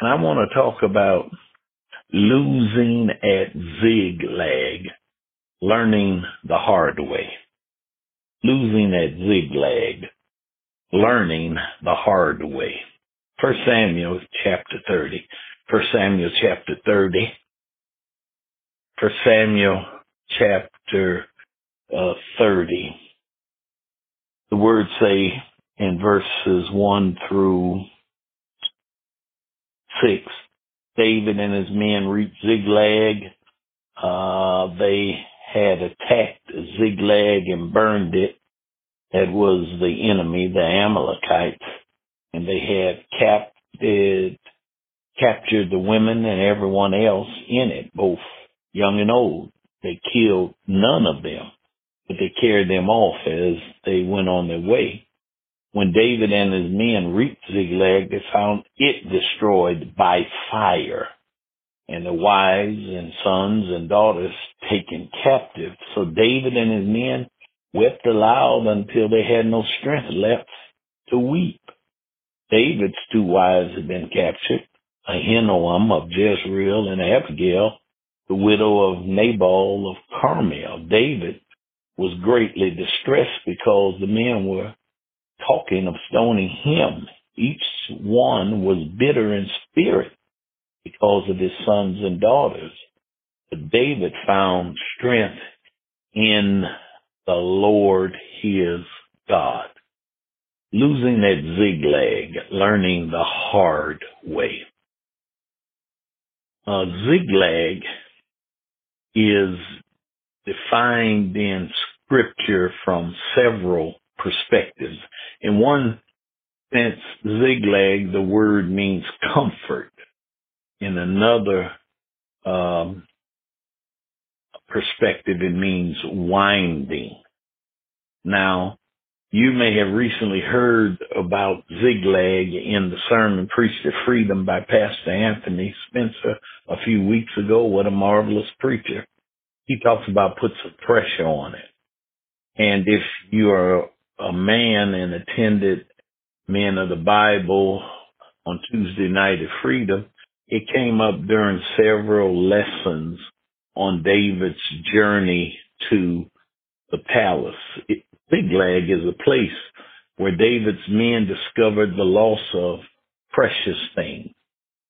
And I want to talk about losing at Ziklag, learning the hard way. Losing at Ziklag, learning the hard way. First Samuel chapter 30. First Samuel chapter 30. First Samuel chapter uh, 30. The words say in verses 1 through 6, David and his men reached Ziklag. Uh, they had attacked Ziklag and burned it. That was the enemy, the Amalekites. And they had captured, captured the women and everyone else in it, both young and old. They killed none of them, but they carried them off as they went on their way. When David and his men reached Ziklag, they found it destroyed by fire, and the wives and sons and daughters taken captive. So David and his men wept aloud until they had no strength left to weep. David's two wives had been captured, Ahinoam of Jezreel and Abigail, the widow of Nabal of Carmel. David was greatly distressed because the men were talking of stoning him. Each one was bitter in spirit because of his sons and daughters. But David found strength in the Lord his God. Losing at Ziklag, learning the hard way. Uh, Ziklag is defined in scripture from several perspectives. In one sense, Ziklag, the word means comfort. In another um, perspective, it means winding. Now, you may have recently heard about Ziklag in the sermon Preached to Freedom by Pastor Anthony Spencer a few weeks ago. What a marvelous preacher. He talks about put some pressure on it. And if you are a man and attended Men of the Bible on Tuesday night at Freedom, it came up during several lessons on David's journey to the palace. It, Ziklag is a place where David's men discovered the loss of precious things,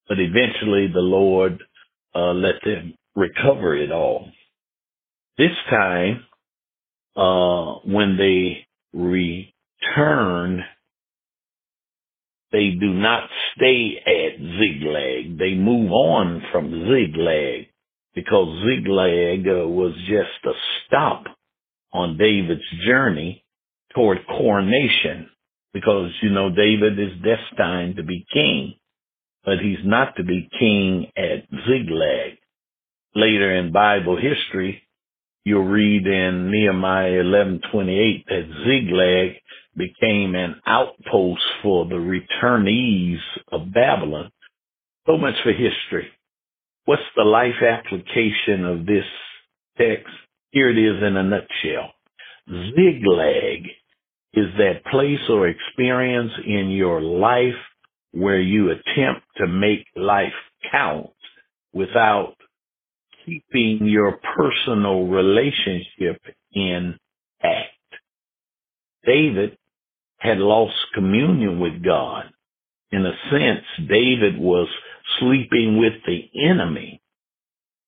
but eventually the Lord uh, let them recover it all. This time, uh, when they return, they do not stay at Ziklag. They move on from Ziklag because Ziklag uh, was just a stop on David's journey toward coronation because, you know, David is destined to be king, but he's not to be king at Ziklag. Later in Bible history, you'll read in Nehemiah 11:28 that Ziklag became an outpost for the returnees of Babylon. So much for history. What's the life application of this text? Here it is in a nutshell. Ziklag is that place or experience in your life where you attempt to make life count without keeping your personal relationship intact. David had lost communion with God. In a sense, David was sleeping with the enemy.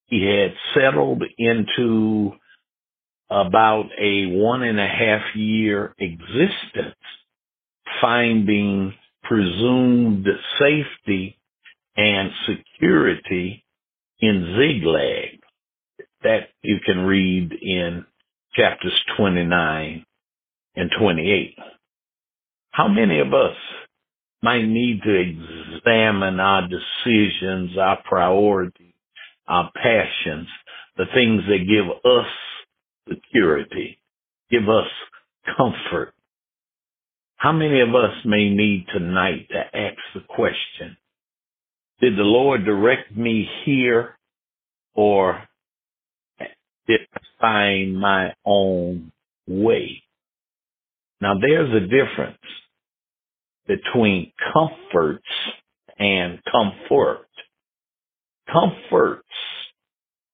He had settled into about a one and a half year existence, finding presumed safety and security in Ziklag that you can read in chapters 29 and 28. How many of us might need to examine our decisions, our priorities, our passions, the things that give us security, give us comfort? How many of us may need tonight to ask the question, did the Lord direct me here or did I find my own way? Now there's a difference between comforts and comfort. Comforts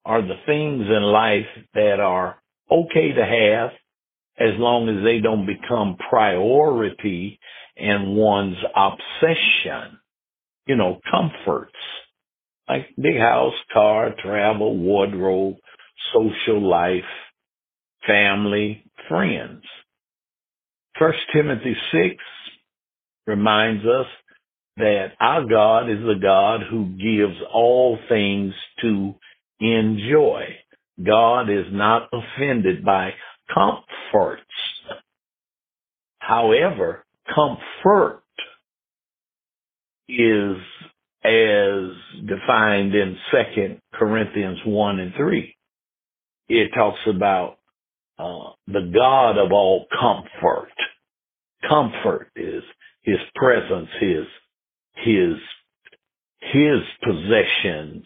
are the things in life that are okay to have as long as they don't become priority and one's obsession. You know, comforts like big house, car, travel, wardrobe, social life, family, friends. First Timothy 6 reminds us that our God is the God who gives all things to enjoy. God is not offended by comforts. However, comfort is as defined in Second Corinthians 1 and 3. It talks about uh, the God of all comfort. Comfort is his presence, his, his, his possessions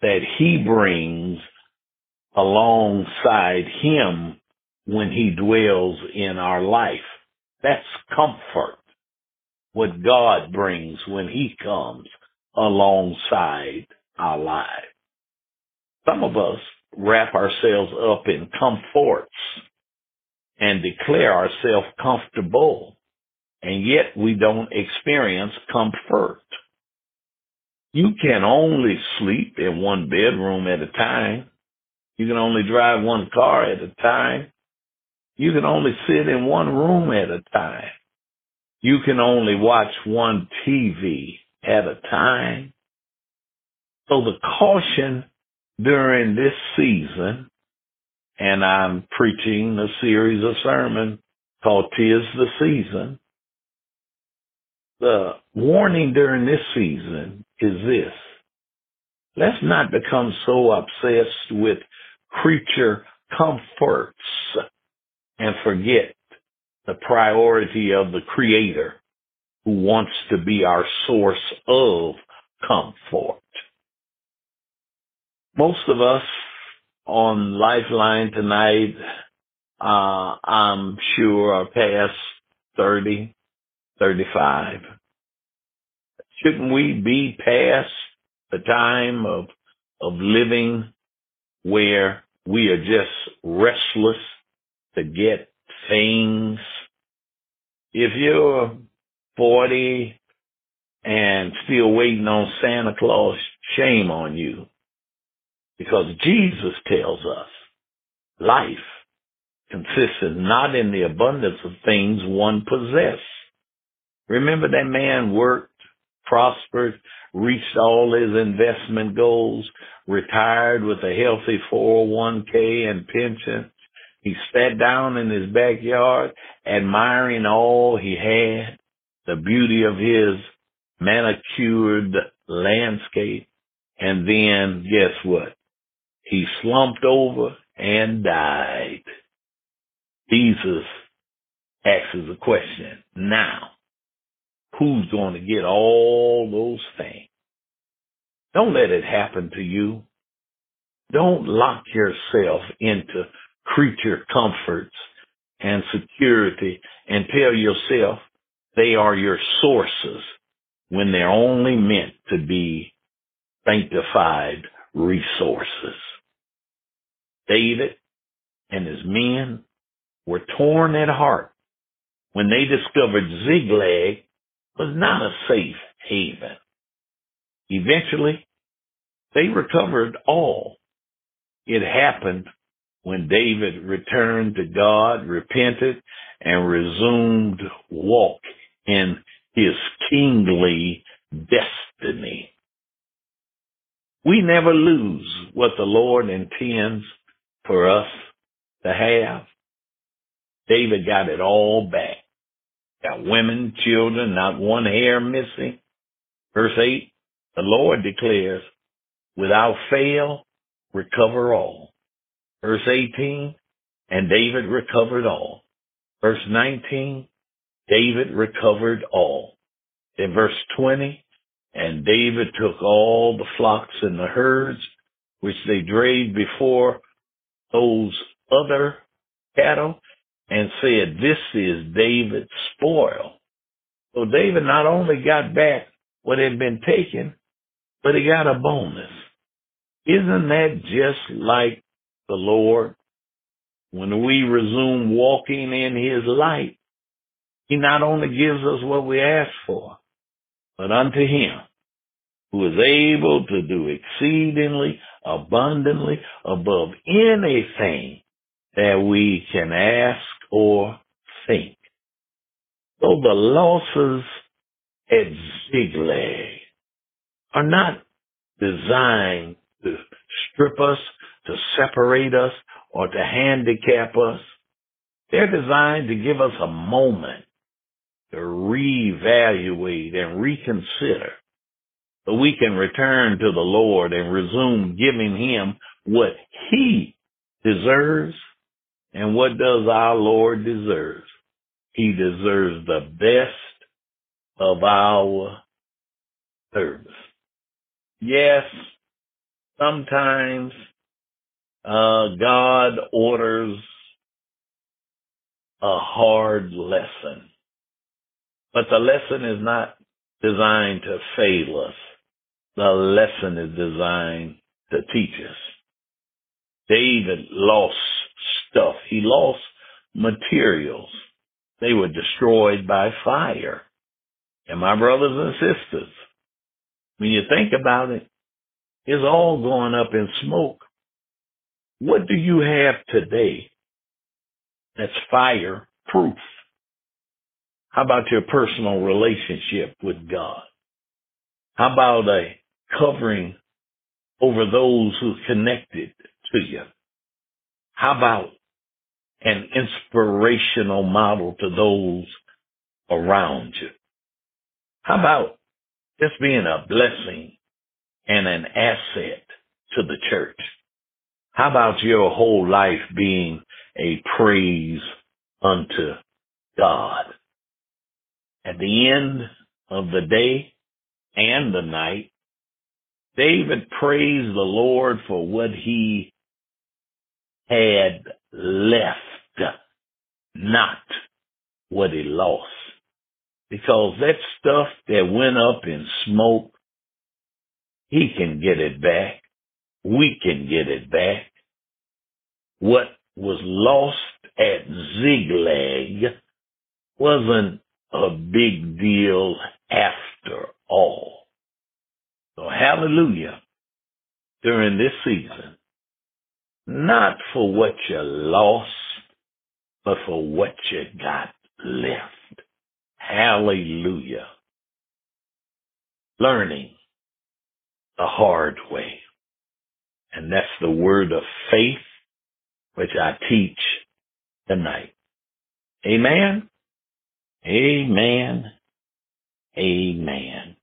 that he brings alongside him when he dwells in our life. That's comfort. What God brings when he comes alongside our lives. Some of us wrap ourselves up in comforts and declare ourselves comfortable, and yet we don't experience comfort. You can only sleep in one bedroom at a time. You can only drive one car at a time. You can only sit in one room at a time. You can only watch one TV at a time. So the caution during this season, and I'm preaching a series of sermons called Tis the Season. The warning during this season is this. Let's not become so obsessed with creature comforts and forget the priority of the creator who wants to be our source of comfort. Most of us on Lifeline tonight, uh, I'm sure are past 30, 35. Shouldn't we be past the time of, of living where we are just restless to get things? If you're 40 and still waiting on Santa Claus, shame on you. Because Jesus tells us life consists not in the abundance of things one possesses. Remember that man worked, prospered, reached all his investment goals, retired with a healthy 401k and pension. He sat down in his backyard, admiring all he had, the beauty of his manicured landscape. And then guess what? He slumped over and died. Jesus asks a question. Now, who's going to get all those things? Don't let it happen to you. Don't lock yourself into creature comforts and security and tell yourself they are your sources when they're only meant to be sanctified resources. David and his men were torn at heart when they discovered Ziklag was not a safe haven. Eventually, they recovered all. It happened when David returned to God, repented, and resumed walk in his kingly destiny. We never lose what the Lord intends for us to have. David got it all back. Got women, children, not one hair missing. Verse 8, the Lord declares, without fail, recover all. Verse 18, and David recovered all. Verse 19, David recovered all. In verse 20, and David took all the flocks and the herds which they drave before those other cattle and said, this is David's spoil. So David not only got back what had been taken, but he got a bonus. Isn't that just like the Lord? When we resume walking in his light, he not only gives us what we ask for, but unto him who is able to do exceedingly abundantly above anything that we can ask or think. So the losses at Ziklag are not designed to strip us, to separate us, or to handicap us. They're designed to give us a moment to reevaluate and reconsider so we can return to the Lord and resume giving him what he deserves. And what does our Lord deserve? He deserves the best of our service. Yes, sometimes uh, God orders a hard lesson, but the lesson is not designed to fail us. The lesson is designed to teach us. David lost stuff. He lost materials. They were destroyed by fire. And my brothers and sisters, when you think about it, it's all going up in smoke. What do you have today that's fire proof? How about your personal relationship with God? How about a covering over those who connected to you? How about an inspirational model to those around you? How about just being a blessing and an asset to the church? How about your whole life being a praise unto God? At the end of the day and the night, David praised the Lord for what he had left, not what he lost. Because that stuff that went up in smoke, he can get it back. We can get it back. What was lost at Ziklag wasn't a big deal after all. So hallelujah during this season, not for what you lost, but for what you got left. Hallelujah. Learning the hard way. And that's the word of faith, which I teach tonight. Amen. Amen. Amen.